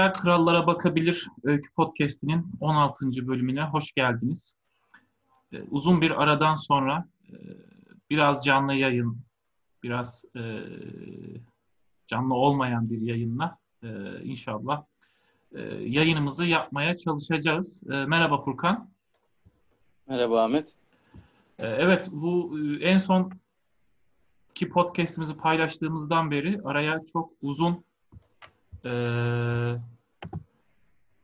Kediler Krallara Bakabilir Öykü Podcast'inin 16. bölümüne hoş geldiniz. Ee, uzun bir aradan sonra e, biraz canlı yayın, biraz e, canlı olmayan bir yayınla e, inşallah yayınımızı yapmaya çalışacağız. Merhaba Furkan. Merhaba Ahmet. Evet, bu en son ki podcast'imizi paylaştığımızdan beri araya çok uzun e,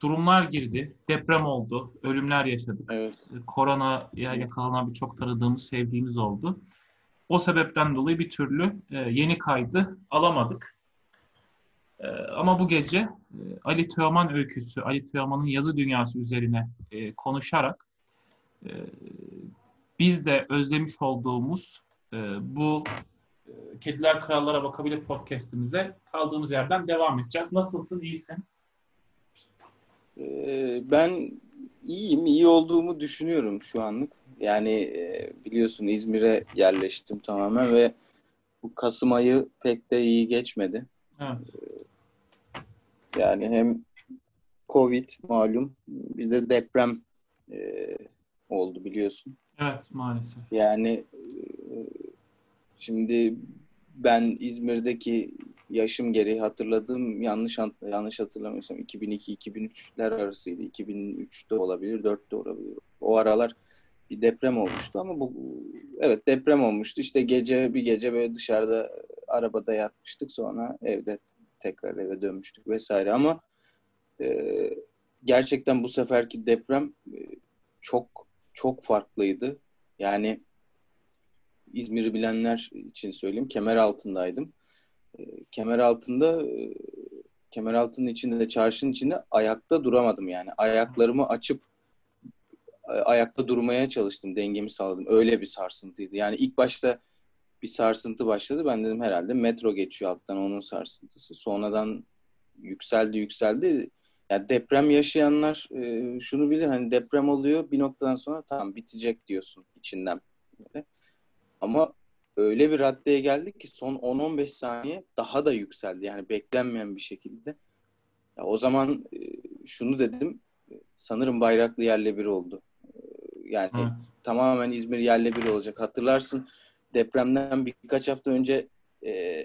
durumlar girdi. Deprem oldu, ölümler yaşadık. Evet. Koronaya yakalanan birçok tanıdığımız, sevdiğimiz oldu. O sebepten dolayı bir türlü e, yeni kaydı alamadık. E, ama bu gece e, Ali Teoman öyküsü, Ali Teoman'ın yazı dünyası üzerine konuşarak biz de özlemiş olduğumuz bu Kediler Krallara Bakabilir podcastimize kaldığımız yerden devam edeceğiz. Nasılsın? İyisin? Ee, ben iyiyim. iyi olduğumu düşünüyorum şu anlık. Yani e, biliyorsun İzmir'e yerleştim tamamen ve bu Kasım ayı pek de iyi geçmedi. Evet. Ee, yani hem Covid malum bir de deprem e, oldu biliyorsun. Evet maalesef. Yani e, şimdi ben İzmir'deki yaşım gereği hatırladığım yanlış yanlış hatırlamıyorsam 2002-2003'ler arasıydı. 2003'te olabilir, 4'te olabilir. O aralar bir deprem olmuştu ama bu evet deprem olmuştu. İşte gece bir gece böyle dışarıda arabada yatmıştık sonra evde tekrar eve dönmüştük vesaire ama e, gerçekten bu seferki deprem e, çok çok farklıydı. Yani İzmir'i bilenler için söyleyeyim. Kemer altındaydım. E, kemer altında e, kemer altının içinde de çarşının içinde ayakta duramadım yani. Ayaklarımı açıp ayakta durmaya çalıştım. Dengemi sağladım. Öyle bir sarsıntıydı. Yani ilk başta bir sarsıntı başladı. Ben dedim herhalde metro geçiyor alttan onun sarsıntısı. Sonradan yükseldi yükseldi. Yani deprem yaşayanlar e, şunu bilir hani deprem oluyor bir noktadan sonra tamam bitecek diyorsun içinden. Ama öyle bir raddeye geldik ki son 10-15 saniye daha da yükseldi. Yani beklenmeyen bir şekilde. Ya o zaman e, şunu dedim. Sanırım Bayraklı yerle bir oldu. E, yani Hı. tamamen İzmir yerle bir olacak. Hatırlarsın depremden birkaç hafta önce e,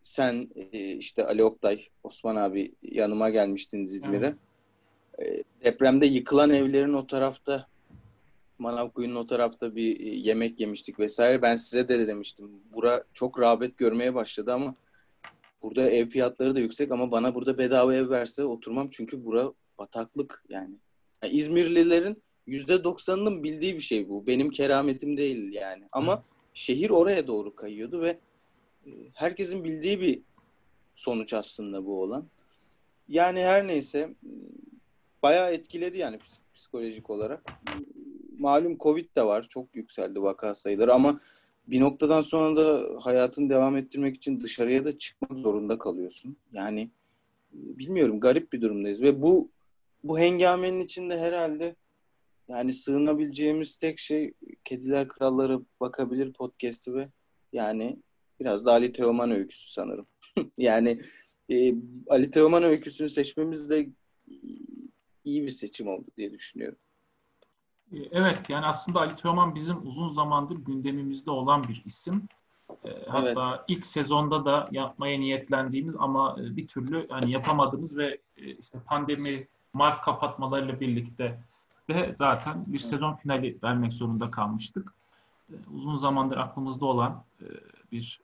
sen e, işte Ali Oktay, Osman abi yanıma gelmiştiniz İzmir'e. E, depremde yıkılan evlerin o tarafta Manavkuyu'nun o tarafta bir e, yemek yemiştik vesaire. Ben size de demiştim. Bura çok rağbet görmeye başladı ama burada ev fiyatları da yüksek ama bana burada bedava ev verse oturmam çünkü bura bataklık yani. yani İzmirlilerin yüzde doksanının bildiği bir şey bu. Benim kerametim değil yani. Ama şehir oraya doğru kayıyordu ve e, herkesin bildiği bir sonuç aslında bu olan. Yani her neyse bayağı etkiledi yani psikolojik olarak malum Covid de var. Çok yükseldi vaka sayıları ama bir noktadan sonra da hayatını devam ettirmek için dışarıya da çıkmak zorunda kalıyorsun. Yani bilmiyorum garip bir durumdayız ve bu bu hengamenin içinde herhalde yani sığınabileceğimiz tek şey Kediler Kralları bakabilir podcast'i ve yani biraz da Ali Teoman öyküsü sanırım. yani e, Ali Teoman öyküsünü seçmemiz de iyi bir seçim oldu diye düşünüyorum. Ee, evet yani aslında Ali Teoman bizim uzun zamandır gündemimizde olan bir isim. Ee, hatta evet. ilk sezonda da yapmaya niyetlendiğimiz ama e, bir türlü hani yapamadığımız ve e, işte pandemi Mart kapatmalarıyla birlikte de zaten bir sezon finali vermek zorunda kalmıştık. Ee, uzun zamandır aklımızda olan e, bir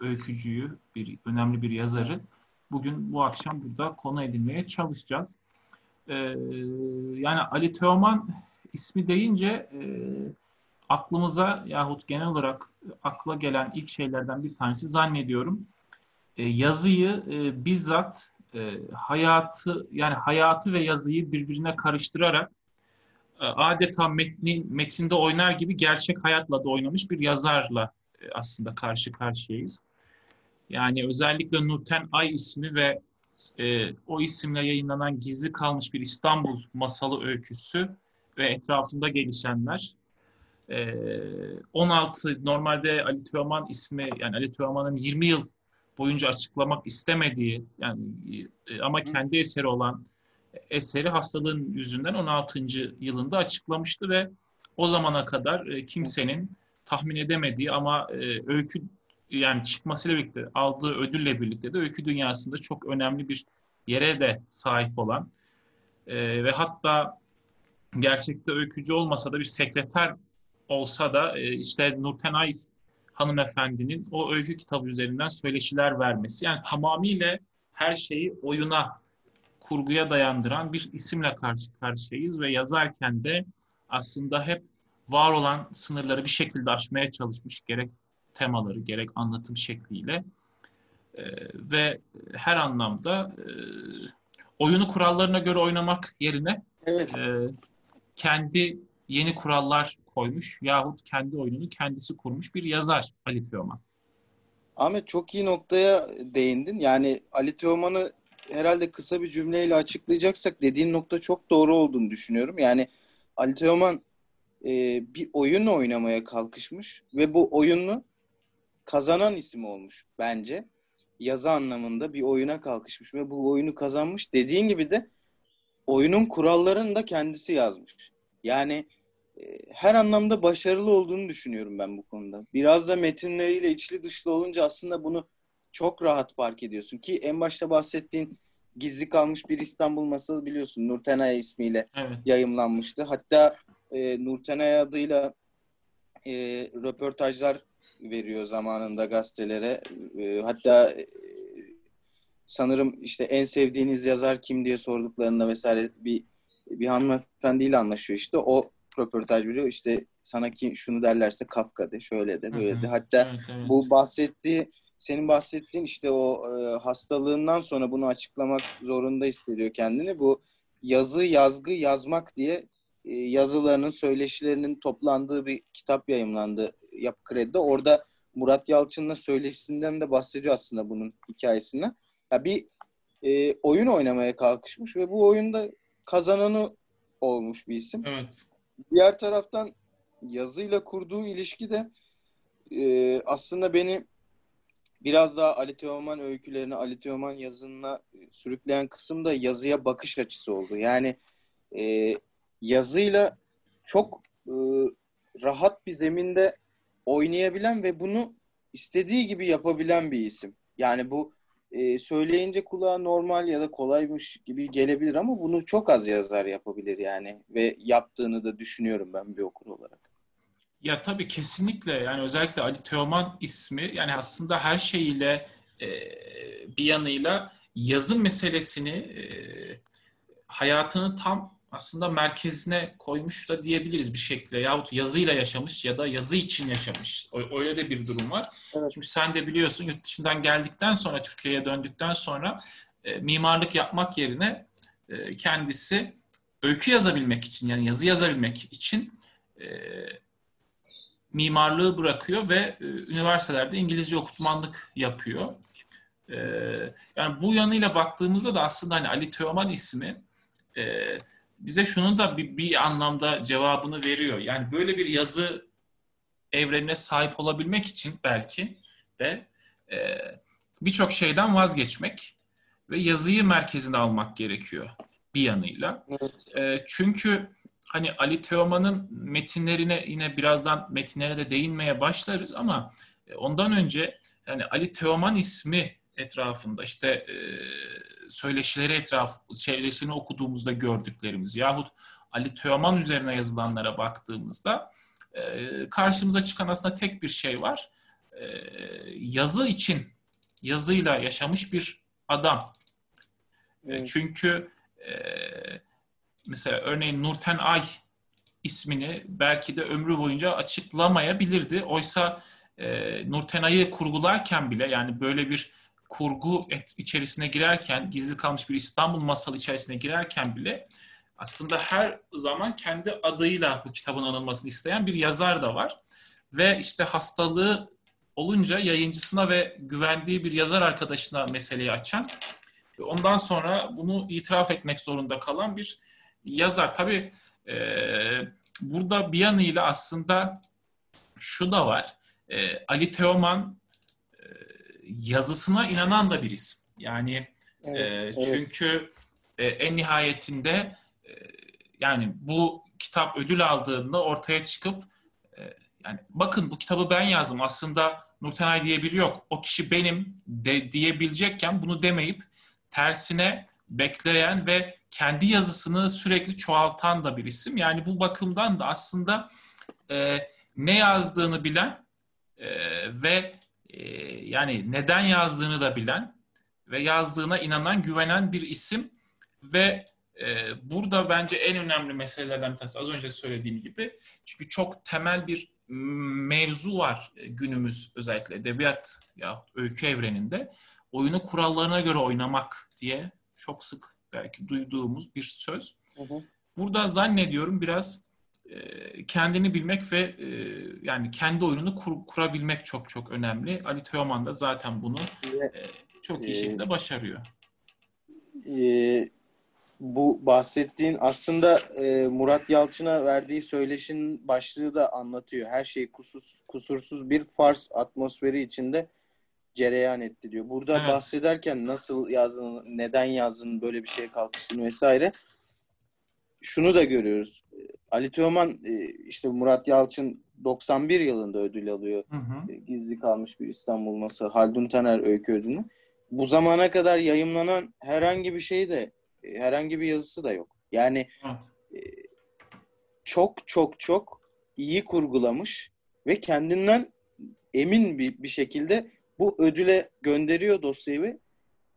öykücüyü, bir önemli bir yazarı bugün bu akşam burada konu edinmeye çalışacağız. Yani Ali Teoman ismi deyince e, aklımıza yahut genel olarak akla gelen ilk şeylerden bir tanesi zannediyorum e, yazıyı e, bizzat e, hayatı yani hayatı ve yazıyı birbirine karıştırarak e, adeta metnin metinde oynar gibi gerçek hayatla da oynamış bir yazarla e, aslında karşı karşıyayız. Yani özellikle Nurten Ay ismi ve e, o isimle yayınlanan gizli kalmış bir İstanbul masalı öyküsü ve etrafında gelişenler. 16 ee, normalde Ali Teoman ismi yani Ali Teoman'ın 20 yıl boyunca açıklamak istemediği yani e, ama kendi eseri olan eseri hastalığın yüzünden 16. yılında açıklamıştı ve o zamana kadar e, kimsenin tahmin edemediği ama e, öykü yani çıkmasıyla birlikte aldığı ödülle birlikte de öykü dünyasında çok önemli bir yere de sahip olan ve hatta gerçekte öykücü olmasa da bir sekreter olsa da işte Nurten Ay hanımefendinin o öykü kitabı üzerinden söyleşiler vermesi. Yani tamamıyla her şeyi oyuna, kurguya dayandıran bir isimle karşı karşıyayız ve yazarken de aslında hep var olan sınırları bir şekilde aşmaya çalışmış gerek temaları gerek anlatım şekliyle ee, ve her anlamda e, oyunu kurallarına göre oynamak yerine evet. e, kendi yeni kurallar koymuş yahut kendi oyununu kendisi kurmuş bir yazar Ali Teoman. Ahmet çok iyi noktaya değindin. Yani Ali Teoman'ı herhalde kısa bir cümleyle açıklayacaksak dediğin nokta çok doğru olduğunu düşünüyorum. Yani Ali Teoman e, bir oyun oynamaya kalkışmış ve bu oyunu kazanan isim olmuş bence. Yazı anlamında bir oyuna kalkışmış ve bu oyunu kazanmış. Dediğin gibi de oyunun kurallarını da kendisi yazmış. Yani e, her anlamda başarılı olduğunu düşünüyorum ben bu konuda. Biraz da metinleriyle içli dışlı olunca aslında bunu çok rahat fark ediyorsun ki en başta bahsettiğin gizli kalmış bir İstanbul masalı biliyorsun Nurtenay ismiyle evet. yayımlanmıştı. Hatta e, Nurtenay adıyla e, röportajlar veriyor zamanında gazetelere. E, hatta e, sanırım işte en sevdiğiniz yazar kim diye sorduklarında vesaire bir bir hanımefendiyle anlaşıyor işte. O röportaj veriyor. İşte sana ki şunu derlerse Kafka de, şöyle de, böyle de. Hatta evet, evet. bu bahsettiği senin bahsettiğin işte o e, hastalığından sonra bunu açıklamak zorunda hissediyor kendini. Bu yazı, yazgı, yazmak diye e, yazılarının, söyleşilerinin toplandığı bir kitap yayımlandı Yapı Kredi'de. Orada Murat Yalçın'la söyleşisinden de bahsediyor aslında bunun hikayesinden. Ya bir e, oyun oynamaya kalkışmış ve bu oyunda kazananı olmuş bir isim. Evet. Diğer taraftan yazıyla kurduğu ilişki de e, aslında beni biraz daha Ali Teoman öykülerini, Ali Teoman yazınına sürükleyen kısım da yazıya bakış açısı oldu. Yani e, yazıyla çok e, rahat bir zeminde oynayabilen ve bunu istediği gibi yapabilen bir isim. Yani bu e, söyleyince kulağa normal ya da kolaymış gibi gelebilir ama bunu çok az yazar yapabilir yani ve yaptığını da düşünüyorum ben bir okur olarak. Ya tabii kesinlikle yani özellikle Ali Teoman ismi yani aslında her şeyiyle e, bir yanıyla yazım meselesini e, hayatını tam aslında merkezine koymuş da diyebiliriz bir şekilde. Yahut yazıyla yaşamış ya da yazı için yaşamış. Öyle de bir durum var. Evet. Çünkü sen de biliyorsun yurt dışından geldikten sonra, Türkiye'ye döndükten sonra e, mimarlık yapmak yerine e, kendisi öykü yazabilmek için yani yazı yazabilmek için e, mimarlığı bırakıyor ve e, üniversitelerde İngilizce okutmanlık yapıyor. E, yani bu yanıyla baktığımızda da aslında hani Ali Teoman ismi e, bize şunun da bir, bir anlamda cevabını veriyor. Yani böyle bir yazı evrenine sahip olabilmek için belki de e, birçok şeyden vazgeçmek ve yazıyı merkezine almak gerekiyor bir yanıyla. Evet. E, çünkü hani Ali Teoman'ın metinlerine yine birazdan metinlere de değinmeye başlarız ama e, ondan önce yani Ali Teoman ismi etrafında işte e, söyleşileri etraf söyleşini okuduğumuzda gördüklerimiz yahut Ali Teoman üzerine yazılanlara baktığımızda e, karşımıza çıkan aslında tek bir şey var. E, yazı için yazıyla yaşamış bir adam. E, evet. Çünkü e, mesela örneğin Nurten Ay ismini belki de ömrü boyunca açıklamayabilirdi. Oysa e, Nurten Ay'ı kurgularken bile yani böyle bir kurgu et, içerisine girerken, gizli kalmış bir İstanbul masalı içerisine girerken bile aslında her zaman kendi adıyla bu kitabın anılmasını isteyen bir yazar da var. Ve işte hastalığı olunca yayıncısına ve güvendiği bir yazar arkadaşına meseleyi açan ve ondan sonra bunu itiraf etmek zorunda kalan bir yazar. Tabii e, burada bir yanıyla aslında şu da var. E, Ali Teoman yazısına inanan da bir isim. Yani evet, e, çünkü evet. e, en nihayetinde e, yani bu kitap ödül aldığında ortaya çıkıp e, yani bakın bu kitabı ben yazdım aslında Nurtenay diye biri yok. O kişi benim de diyebilecekken bunu demeyip tersine bekleyen ve kendi yazısını sürekli çoğaltan da bir isim. Yani bu bakımdan da aslında e, ne yazdığını bilen e, ve e, yani neden yazdığını da bilen ve yazdığına inanan, güvenen bir isim ve e, burada bence en önemli meselelerden bir tanesi az önce söylediğim gibi çünkü çok temel bir mevzu var günümüz özellikle edebiyat ya öykü evreninde oyunu kurallarına göre oynamak diye çok sık belki duyduğumuz bir söz. Hı hı. Burada zannediyorum biraz e, kendini bilmek ve yani kendi oyununu kur, kurabilmek çok çok önemli. Ali Teoman da zaten bunu çok iyi şekilde başarıyor. E, bu bahsettiğin aslında e, Murat Yalçın'a verdiği söyleşinin başlığı da anlatıyor. Her şey kusuz, kusursuz bir fars atmosferi içinde cereyan etti diyor. Burada evet. bahsederken nasıl yazdığını, neden yazdığını, böyle bir şeye kalkıştığını vesaire şunu da görüyoruz. Ali Teoman e, işte Murat Yalçın 91 yılında ödül alıyor. Hı hı. E, gizli kalmış bir İstanbul Masa Haldun Taner öykü ödülünü. Bu zamana kadar yayımlanan herhangi bir şey de e, herhangi bir yazısı da yok. Yani evet. çok çok çok iyi kurgulamış ve kendinden emin bir, bir şekilde bu ödüle gönderiyor dosyayı ve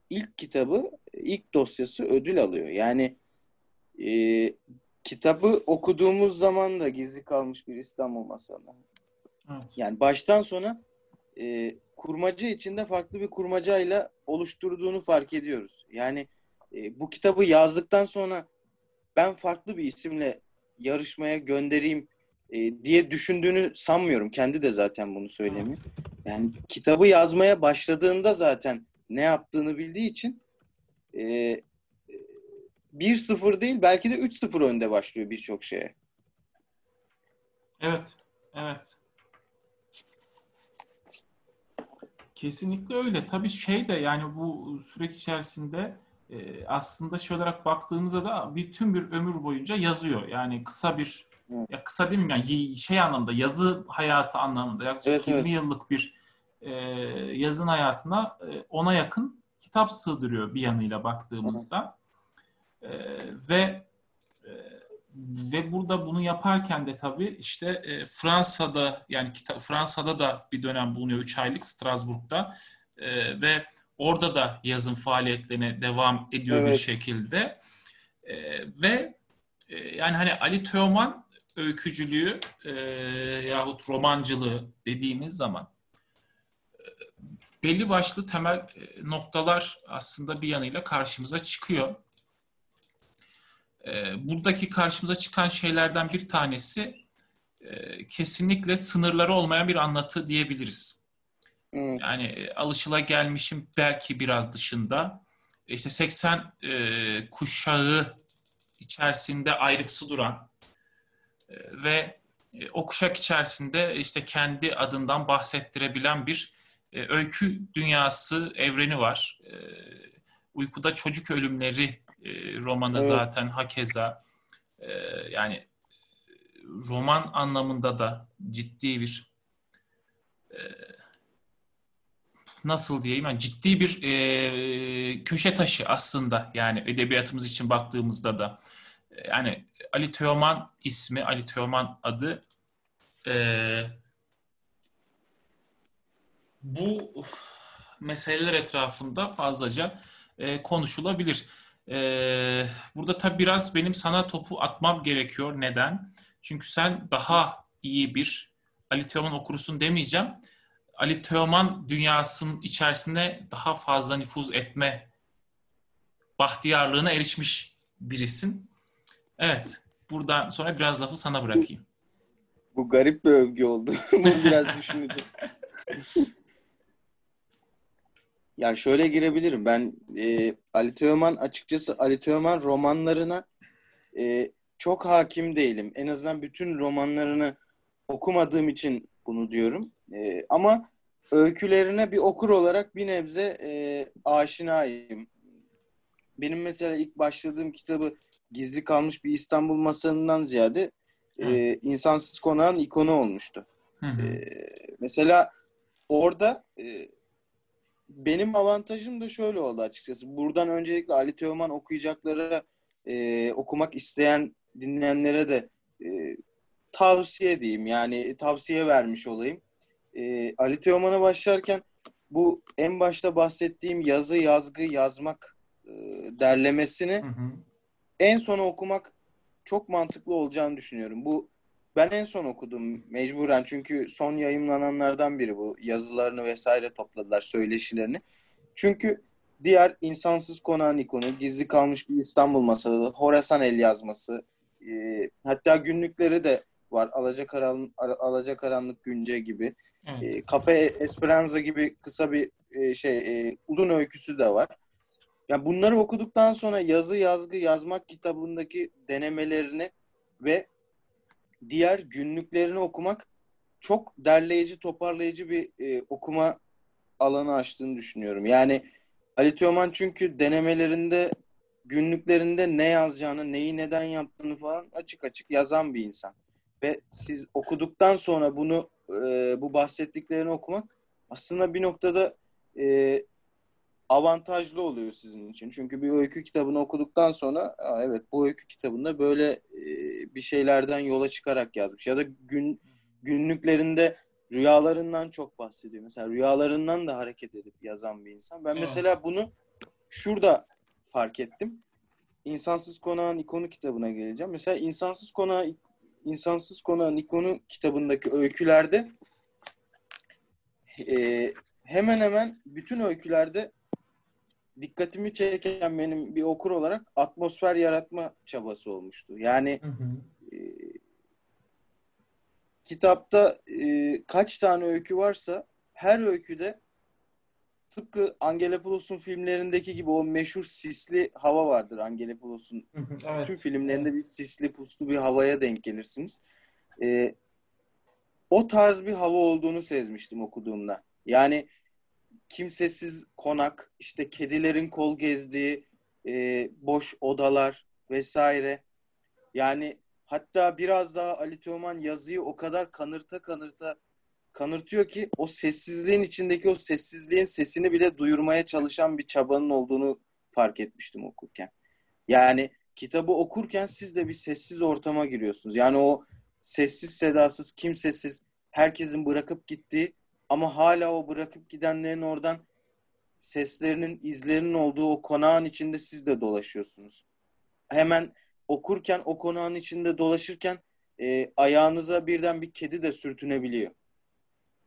ilk kitabı, ilk dosyası ödül alıyor. Yani e, kitabı okuduğumuz zaman da gizli kalmış bir İstanbul masalı. Evet. Yani baştan sona e, kurmaca içinde farklı bir kurmacayla oluşturduğunu fark ediyoruz. Yani e, bu kitabı yazdıktan sonra ben farklı bir isimle yarışmaya göndereyim e, diye düşündüğünü sanmıyorum. Kendi de zaten bunu söylemiyor. Yani kitabı yazmaya başladığında zaten ne yaptığını bildiği için e, 1-0 değil belki de 3-0 önde başlıyor birçok şeye. Evet, evet. Kesinlikle öyle. Tabii şey de yani bu süreç içerisinde e, aslında şey olarak baktığımızda da bütün bir ömür boyunca yazıyor. Yani kısa bir evet. ya kısa değil mi yani şey anlamda yazı hayatı anlamında yaklaşık evet, 20 evet. yıllık bir e, yazın hayatına e, ona yakın kitap sığdırıyor bir yanıyla baktığımızda. Evet. E, ve e, ve burada bunu yaparken de tabii işte e, Fransa'da yani kita- Fransa'da da bir dönem bulunuyor 3 aylık Strasbourg'da e, ve orada da yazın faaliyetlerine devam ediyor evet. bir şekilde e, ve e, yani hani Ali Teoman öykücülüğü e, yahut romancılığı dediğimiz zaman e, belli başlı temel noktalar aslında bir yanıyla karşımıza çıkıyor. E, buradaki karşımıza çıkan şeylerden bir tanesi e, kesinlikle sınırları olmayan bir anlatı diyebiliriz. Hmm. Yani e, alışıla gelmişim belki biraz dışında. İşte 80 e, kuşağı içerisinde ayrıksı duran e, ve e, o kuşak içerisinde işte kendi adından bahsettirebilen bir e, öykü dünyası, evreni var. E, uykuda çocuk ölümleri e, romanı evet. zaten hakeza. E, yani roman anlamında da ciddi bir e, nasıl diyeyim yani ciddi bir e, köşe taşı aslında yani edebiyatımız için baktığımızda da yani Ali Teoman ismi Ali Teoman adı e, bu meseleler etrafında fazlaca e, konuşulabilir. E, burada tabi biraz benim sana topu atmam gerekiyor. Neden? Çünkü sen daha iyi bir Ali Teoman okurusun demeyeceğim. Ali Teoman dünyasının içerisinde daha fazla nüfuz etme bahtiyarlığına erişmiş birisin. Evet. Buradan sonra biraz lafı sana bırakayım. Bu garip bir övgü oldu. Bunu biraz düşüneceğim. ya şöyle girebilirim. Ben e, Ali Teoman açıkçası Ali Teoman romanlarına e, çok hakim değilim. En azından bütün romanlarını okumadığım için bunu diyorum. E, ama öykülerine bir okur olarak bir nebze e, aşinayım. Benim mesela ilk başladığım kitabı gizli kalmış bir İstanbul masalından ziyade e, insansız konağın ikonu olmuştu. Hı hı. E, mesela orada e, benim avantajım da şöyle oldu açıkçası. Buradan öncelikle Ali Teoman okuyacaklara e, okumak isteyen dinleyenlere de e, tavsiye diyeyim. Yani tavsiye vermiş olayım. E, Ali Teoman'a başlarken bu en başta bahsettiğim yazı, yazgı, yazmak e, derlemesini hı hı. en sona okumak çok mantıklı olacağını düşünüyorum. Bu ben en son okudum mecburen çünkü son yayınlananlardan biri bu. Yazılarını vesaire topladılar, söyleşilerini. Çünkü diğer insansız konağın ikonu, gizli kalmış bir İstanbul masalı, Horasan el yazması, e, hatta günlükleri de var. Alacakaranlık, Alacakaranlık Günce gibi. Evet. E, Cafe Esperanza gibi kısa bir e, şey, e, uzun öyküsü de var. Yani bunları okuduktan sonra yazı yazgı yazmak kitabındaki denemelerini ve diğer günlüklerini okumak çok derleyici, toparlayıcı bir e, okuma alanı açtığını düşünüyorum. Yani Ali Teoman çünkü denemelerinde, günlüklerinde ne yazacağını, neyi neden yaptığını falan açık açık yazan bir insan. Ve siz okuduktan sonra bunu, e, bu bahsettiklerini okumak aslında bir noktada e, avantajlı oluyor sizin için. Çünkü bir öykü kitabını okuduktan sonra evet bu öykü kitabında böyle e, bir şeylerden yola çıkarak yazmış. Ya da gün günlüklerinde rüyalarından çok bahsediyor. Mesela rüyalarından da hareket edip yazan bir insan. Ben mesela bunu şurada fark ettim. İnsansız Konağın İkonu kitabına geleceğim. Mesela İnsansız Konağı İnsansız Konağın İkonu kitabındaki öykülerde e, hemen hemen bütün öykülerde dikkatimi çeken benim bir okur olarak atmosfer yaratma çabası olmuştu. Yani hı hı. E, kitapta e, kaç tane öykü varsa her öyküde tıpkı Angelepoulos'un filmlerindeki gibi o meşhur sisli hava vardır Angelepoulos'un. evet. Tüm filmlerinde bir sisli puslu bir havaya denk gelirsiniz. E, o tarz bir hava olduğunu sezmiştim okuduğumda. Yani kimsesiz konak, işte kedilerin kol gezdiği e, boş odalar vesaire. Yani hatta biraz daha Ali Teoman yazıyı o kadar kanırta kanırta kanırtıyor ki o sessizliğin içindeki o sessizliğin sesini bile duyurmaya çalışan bir çabanın olduğunu fark etmiştim okurken. Yani kitabı okurken siz de bir sessiz ortama giriyorsunuz. Yani o sessiz sedasız, kimsesiz, herkesin bırakıp gittiği ama hala o bırakıp gidenlerin oradan seslerinin, izlerinin olduğu o konağın içinde siz de dolaşıyorsunuz. Hemen okurken, o konağın içinde dolaşırken e, ayağınıza birden bir kedi de sürtünebiliyor.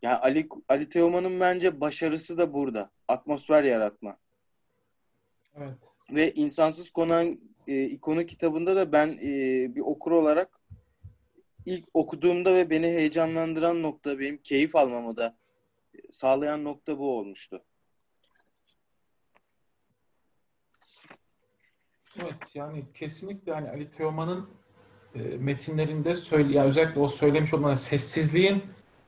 Yani Ali, Ali Teoman'ın bence başarısı da burada. Atmosfer yaratma. Evet. Ve insansız konağın e, ikonu kitabında da ben e, bir okur olarak ilk okuduğumda ve beni heyecanlandıran nokta benim keyif almamı da sağlayan nokta bu olmuştu. Evet yani kesinlikle hani Ali Teoman'ın e, metinlerinde söyle yani özellikle o söylemiş olan sessizliğin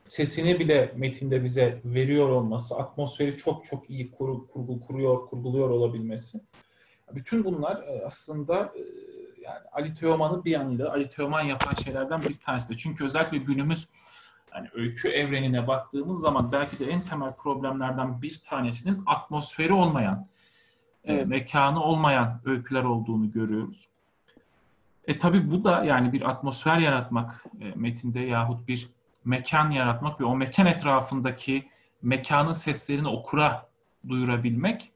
sesini bile metinde bize veriyor olması, atmosferi çok çok iyi kur, kurgu, kuruyor, kurguluyor olabilmesi. Bütün bunlar e, aslında e, yani Ali Teoman'ın bir yanıyla Ali Teoman yapan şeylerden bir tanesi de. Çünkü özellikle günümüz yani öykü evrenine baktığımız zaman belki de en temel problemlerden bir tanesinin atmosferi olmayan, e, evet. e, mekanı olmayan öyküler olduğunu görüyoruz. E tabi bu da yani bir atmosfer yaratmak e, metinde yahut bir mekan yaratmak ve o mekan etrafındaki mekanın seslerini okura duyurabilmek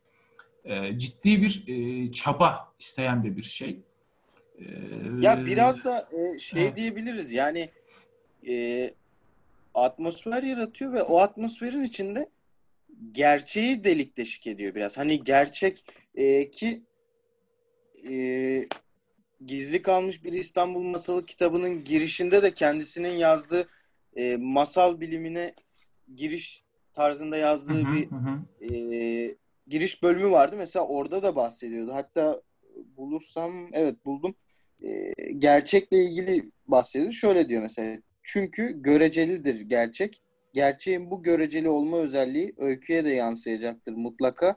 e, ciddi bir e, çaba isteyen de bir şey. E, ya biraz da e, şey evet. diyebiliriz yani e, atmosfer yaratıyor ve o atmosferin içinde gerçeği delik deşik ediyor biraz. Hani gerçek e, ki e, gizli kalmış bir İstanbul Masalı kitabının girişinde de kendisinin yazdığı e, masal bilimine giriş tarzında yazdığı hı hı, bir hı. E, giriş bölümü vardı. Mesela orada da bahsediyordu. Hatta bulursam evet buldum. E, gerçekle ilgili bahsediyordu. Şöyle diyor mesela çünkü görecelidir gerçek gerçeğin bu göreceli olma özelliği öyküye de yansıyacaktır mutlaka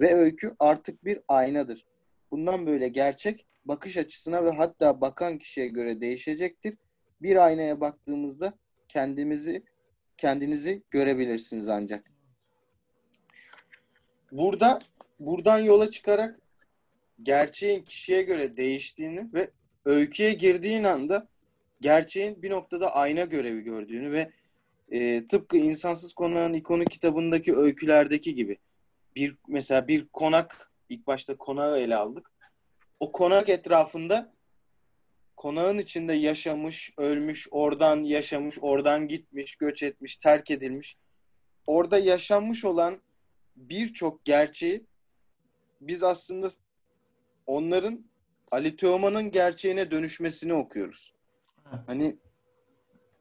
ve öykü artık bir aynadır. Bundan böyle gerçek bakış açısına ve hatta bakan kişiye göre değişecektir. Bir aynaya baktığımızda kendimizi kendinizi görebilirsiniz ancak. Burada buradan yola çıkarak gerçeğin kişiye göre değiştiğini ve öyküye girdiğin anda gerçeğin bir noktada ayna görevi gördüğünü ve e, tıpkı insansız konağın ikonu kitabındaki öykülerdeki gibi bir mesela bir konak ilk başta konağı ele aldık. O konak etrafında konağın içinde yaşamış, ölmüş, oradan yaşamış, oradan gitmiş, göç etmiş, terk edilmiş. Orada yaşanmış olan birçok gerçeği biz aslında onların Ali Teoman'ın gerçeğine dönüşmesini okuyoruz. Hani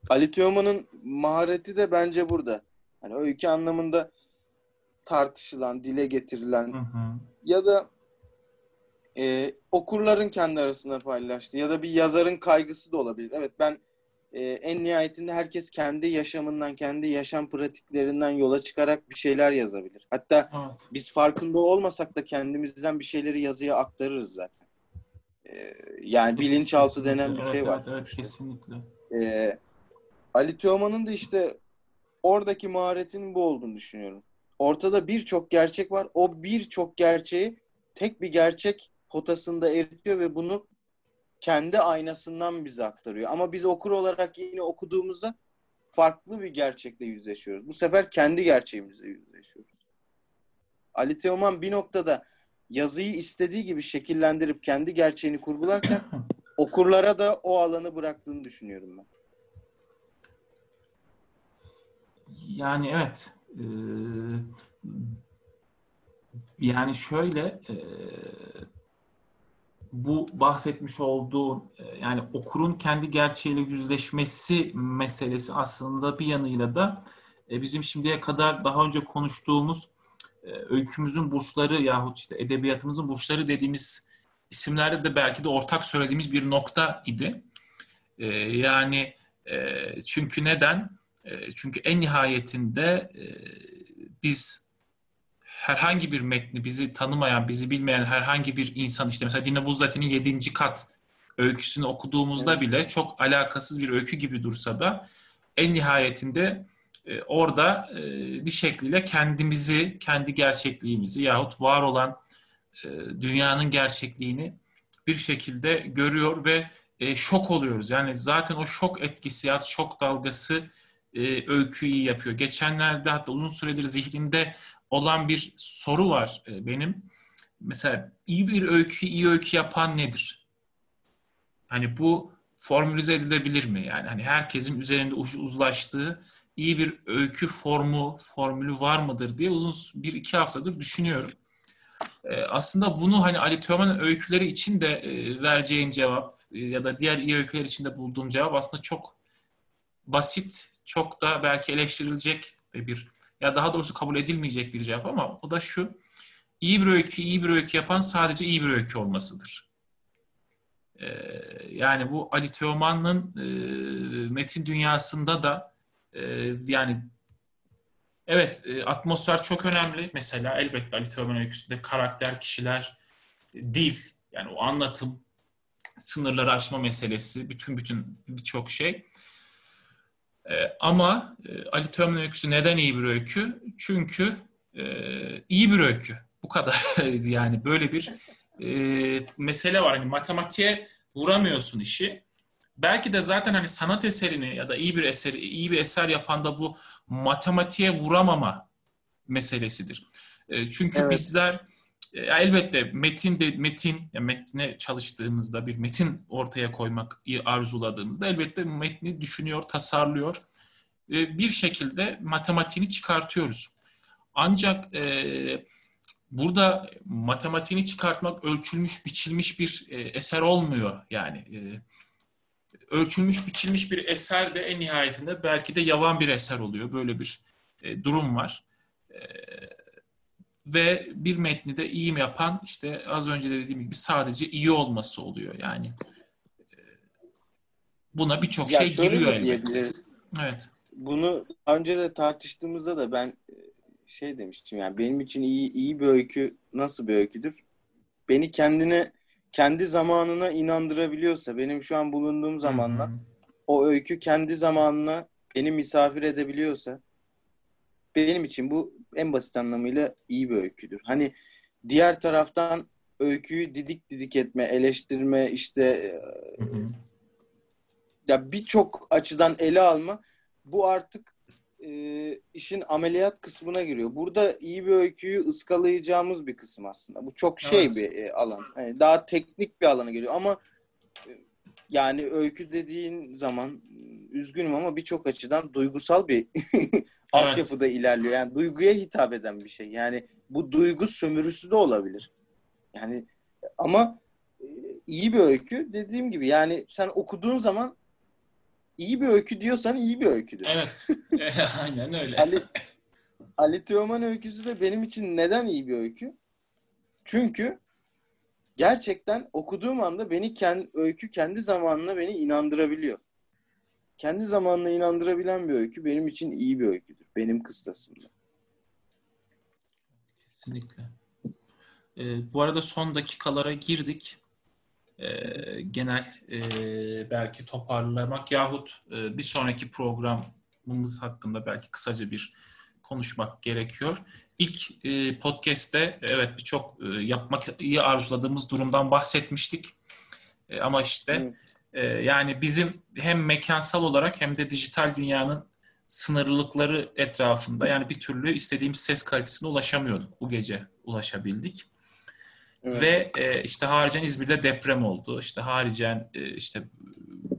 Ali Teoman'ın mahareti de bence burada. Hani öykü anlamında tartışılan, dile getirilen hı hı. ya da e, okurların kendi arasında paylaştığı ya da bir yazarın kaygısı da olabilir. Evet ben e, en nihayetinde herkes kendi yaşamından, kendi yaşam pratiklerinden yola çıkarak bir şeyler yazabilir. Hatta evet. biz farkında olmasak da kendimizden bir şeyleri yazıya aktarırız zaten. E, yani bilinçaltı denen bir evet, şey var. Evet, evet kesinlikle. E, Ali Teoman'ın da işte oradaki maharetinin bu olduğunu düşünüyorum. Ortada birçok gerçek var. O birçok gerçeği tek bir gerçek potasında eritiyor ve bunu kendi aynasından bize aktarıyor. Ama biz okur olarak yine okuduğumuzda farklı bir gerçekle yüzleşiyoruz. Bu sefer kendi gerçeğimizle yüzleşiyoruz. Ali Teoman bir noktada yazıyı istediği gibi şekillendirip kendi gerçeğini kurgularken okurlara da o alanı bıraktığını düşünüyorum ben. Yani evet. Ee, yani şöyle e, bu bahsetmiş olduğu e, yani okurun kendi gerçeğiyle yüzleşmesi meselesi aslında bir yanıyla da e, bizim şimdiye kadar daha önce konuştuğumuz öykümüzün burçları yahut işte edebiyatımızın burçları dediğimiz isimlerde de belki de ortak söylediğimiz bir nokta idi. Yani çünkü neden? Çünkü en nihayetinde biz herhangi bir metni bizi tanımayan, bizi bilmeyen herhangi bir insan işte mesela Dina Buzzati'nin 7. kat öyküsünü okuduğumuzda evet. bile çok alakasız bir öykü gibi dursa da en nihayetinde e, orada e, bir şekliyle kendimizi, kendi gerçekliğimizi yahut var olan e, dünyanın gerçekliğini bir şekilde görüyor ve e, şok oluyoruz. Yani zaten o şok etkisi ya şok dalgası e, öyküyü yapıyor. Geçenlerde hatta uzun süredir zihnimde olan bir soru var e, benim. Mesela iyi bir öykü, iyi öykü yapan nedir? Hani bu formülize edilebilir mi? Yani hani herkesin üzerinde uzlaştığı iyi bir öykü formu, formülü var mıdır diye uzun bir iki haftadır düşünüyorum. Ee, aslında bunu hani Ali Teoman'ın öyküleri için de e, vereceğim cevap e, ya da diğer iyi öyküler için de bulduğum cevap aslında çok basit, çok da belki eleştirilecek bir ya daha doğrusu kabul edilmeyecek bir cevap ama o da şu. İyi bir öykü, iyi bir öykü yapan sadece iyi bir öykü olmasıdır. Ee, yani bu Ali Teoman'ın e, metin dünyasında da e, yani evet e, atmosfer çok önemli. Mesela elbette Ali Teoman öyküsünde karakter, kişiler, dil yani o anlatım, sınırları aşma meselesi, bütün bütün birçok şey. E, ama e, Ali Teoman öyküsü neden iyi bir öykü? Çünkü e, iyi bir öykü. Bu kadar. yani böyle bir mesele var. Hani matematiğe vuramıyorsun işi. Belki de zaten hani sanat eserini ya da iyi bir eseri, iyi bir eser yapan da bu matematiğe vuramama meselesidir. E, çünkü evet. bizler e, elbette metin de metin ya metne çalıştığımızda bir metin ortaya koymak arzuladığımızda elbette metni düşünüyor, tasarlıyor ve bir şekilde matematiğini çıkartıyoruz. Ancak e, burada matematiğini çıkartmak ölçülmüş, biçilmiş bir e, eser olmuyor. Yani e, ölçülmüş, biçilmiş bir eser de en nihayetinde belki de yavan bir eser oluyor. Böyle bir e, durum var. E, ve bir metni de iyi mi yapan işte az önce de dediğim gibi sadece iyi olması oluyor. Yani e, buna birçok şey giriyor elbette. Evet. bunu önce de tartıştığımızda da ben e, şey demiştim yani benim için iyi iyi bir öykü nasıl bir öyküdür? Beni kendine kendi zamanına inandırabiliyorsa benim şu an bulunduğum zamanla o öykü kendi zamanına beni misafir edebiliyorsa benim için bu en basit anlamıyla iyi bir öyküdür. Hani diğer taraftan öyküyü didik didik etme, eleştirme, işte hı hı. ya birçok açıdan ele alma bu artık e, işin ameliyat kısmına giriyor. Burada iyi bir öyküyü ıskalayacağımız bir kısım aslında. Bu çok şey evet. bir e, alan. Yani daha teknik bir alana geliyor ama e, yani öykü dediğin zaman üzgünüm ama birçok açıdan duygusal bir altyapıda evet. ilerliyor. Yani duyguya hitap eden bir şey. Yani bu duygu sömürüsü de olabilir. Yani ama e, iyi bir öykü dediğim gibi yani sen okuduğun zaman iyi bir öykü diyorsan iyi bir öyküdür. Evet. Aynen öyle. Ali, Ali Teoman öyküsü de benim için neden iyi bir öykü? Çünkü gerçekten okuduğum anda beni kendi, öykü kendi zamanına beni inandırabiliyor. Kendi zamanına inandırabilen bir öykü benim için iyi bir öyküdür. Benim kıstasımda. Kesinlikle. Ee, bu arada son dakikalara girdik e, genel e, belki toparlamak yahut e, bir sonraki programımız hakkında belki kısaca bir konuşmak gerekiyor. İlk e, podcast'te evet birçok e, yapmak iyi arzuladığımız durumdan bahsetmiştik. E, ama işte e, yani bizim hem mekansal olarak hem de dijital dünyanın sınırlılıkları etrafında yani bir türlü istediğimiz ses kalitesine ulaşamıyorduk. Bu gece ulaşabildik. Evet. Ve e, işte haricen İzmir'de deprem oldu. İşte haricen e, işte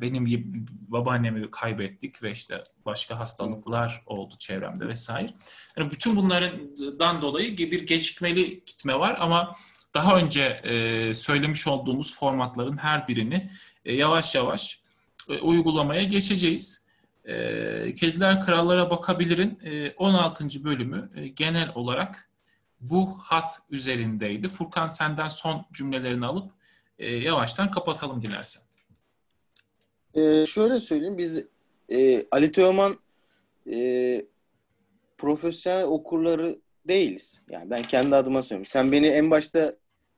benim babaannemi kaybettik ve işte başka hastalıklar oldu çevremde vesaire. Yani bütün bunlardan dolayı bir gecikmeli gitme var ama daha önce e, söylemiş olduğumuz formatların her birini e, yavaş yavaş e, uygulamaya geçeceğiz. E, Kediler Krallara bakabilirin e, 16. bölümü e, genel olarak bu hat üzerindeydi. Furkan senden son cümlelerini alıp e, yavaştan kapatalım dilersen. Ee, şöyle söyleyeyim biz e, Ali Teoman e, profesyonel okurları değiliz. Yani ben kendi adıma söylüyorum. Sen beni en başta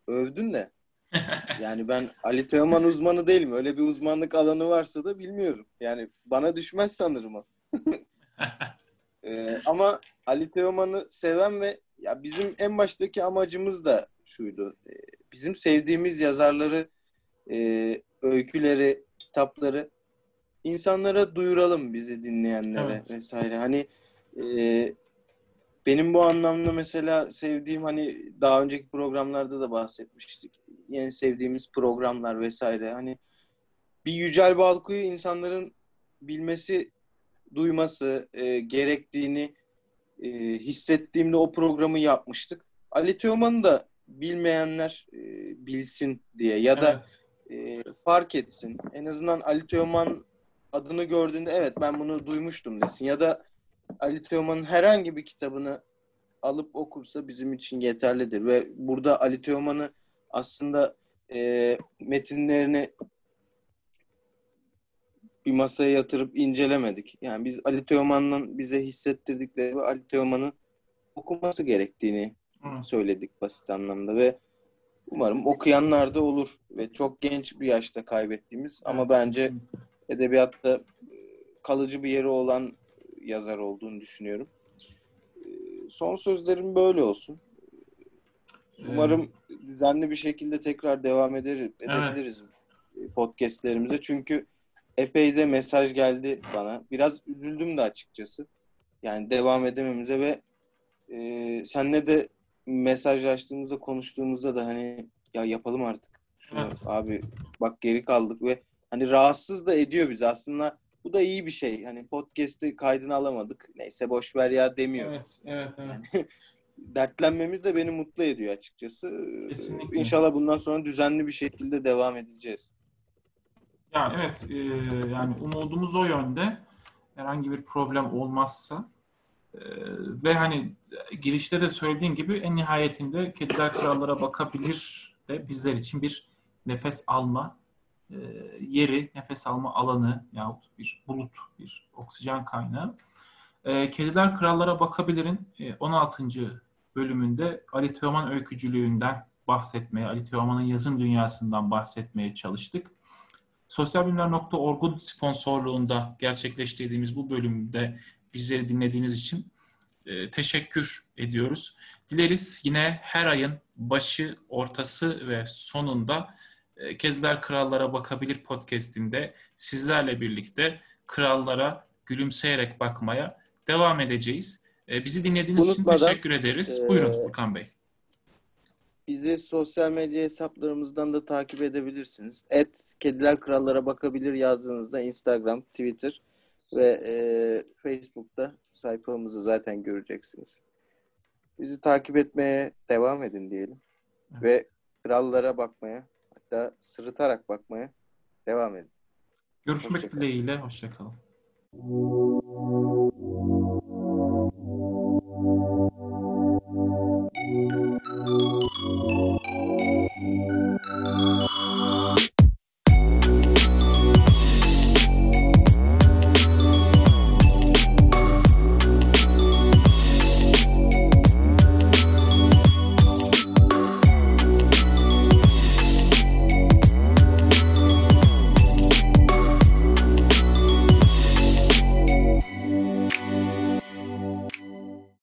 övdün de yani ben Ali Teoman uzmanı değilim. Öyle bir uzmanlık alanı varsa da bilmiyorum. Yani bana düşmez sanırım o. ee, ama Ali Teoman'ı seven ve ya bizim en baştaki amacımız da şuydu. E, bizim sevdiğimiz yazarları, e, öyküleri, kitapları insanlara duyuralım bizi dinleyenlere evet. vesaire. Hani e, benim bu anlamda mesela sevdiğim hani daha önceki programlarda da bahsetmiştik. Yeni sevdiğimiz programlar vesaire. Hani bir Yücel Balku'yu insanların bilmesi, duyması e, gerektiğini e, hissettiğimde o programı yapmıştık. Ali Teoman'ı da bilmeyenler e, bilsin diye ya da evet. e, fark etsin. En azından Ali Teoman adını gördüğünde evet ben bunu duymuştum desin. Ya da Ali Teoman'ın herhangi bir kitabını alıp okursa bizim için yeterlidir. Ve burada Ali Teoman'ı aslında e, metinlerini bir masaya yatırıp incelemedik. Yani biz Ali Teoman'ın bize hissettirdikleri ve Ali Teoman'ın okuması gerektiğini Hı. söyledik basit anlamda ve umarım okuyanlar da olur ve çok genç bir yaşta kaybettiğimiz ama bence edebiyatta e, kalıcı bir yeri olan yazar olduğunu düşünüyorum. E, son sözlerim böyle olsun. Umarım düzenli bir şekilde tekrar devam ederiz, edebiliriz evet. podcastlerimize. Çünkü epey de mesaj geldi bana. Biraz üzüldüm de açıkçası. Yani devam edememize ve e, senle de mesajlaştığımızda konuştuğumuzda da hani ya yapalım artık. Şunu evet. abi bak geri kaldık ve hani rahatsız da ediyor bizi aslında. Bu da iyi bir şey. Hani podcast'i kaydını alamadık. Neyse boş ver ya demiyoruz. Evet, evet, evet. Yani, dertlenmemiz de beni mutlu ediyor açıkçası. Kesinlikle. İnşallah bundan sonra düzenli bir şekilde devam edeceğiz. Ya evet e, yani umudumuz o yönde. Herhangi bir problem olmazsa e, ve hani girişte de söylediğin gibi en nihayetinde Kediler Krallara bakabilir de bizler için bir nefes alma e, yeri, nefes alma alanı yahut bir bulut, bir oksijen kaynağı. E, Kediler Krallara Bakabilir'in e, 16. bölümünde Ali Teoman öykücülüğünden bahsetmeye, Ali Teoman'ın yazın dünyasından bahsetmeye çalıştık. Sosyalbilimler.org'un sponsorluğunda gerçekleştirdiğimiz bu bölümde bizleri dinlediğiniz için e, teşekkür ediyoruz. Dileriz yine her ayın başı, ortası ve sonunda e, Kediler Krallara Bakabilir podcastinde sizlerle birlikte krallara gülümseyerek bakmaya devam edeceğiz. E, bizi dinlediğiniz Unutmadan, için teşekkür ederiz. E, Buyurun Furkan Bey. Bizi sosyal medya hesaplarımızdan da takip edebilirsiniz. Et Kediler Krallara Bakabilir yazdığınızda Instagram, Twitter ve e, Facebook'ta sayfamızı zaten göreceksiniz. Bizi takip etmeye devam edin diyelim. Evet. Ve krallara bakmaya, hatta sırıtarak bakmaya devam edin. Görüşmek hoşça dileğiyle. Hoşçakalın.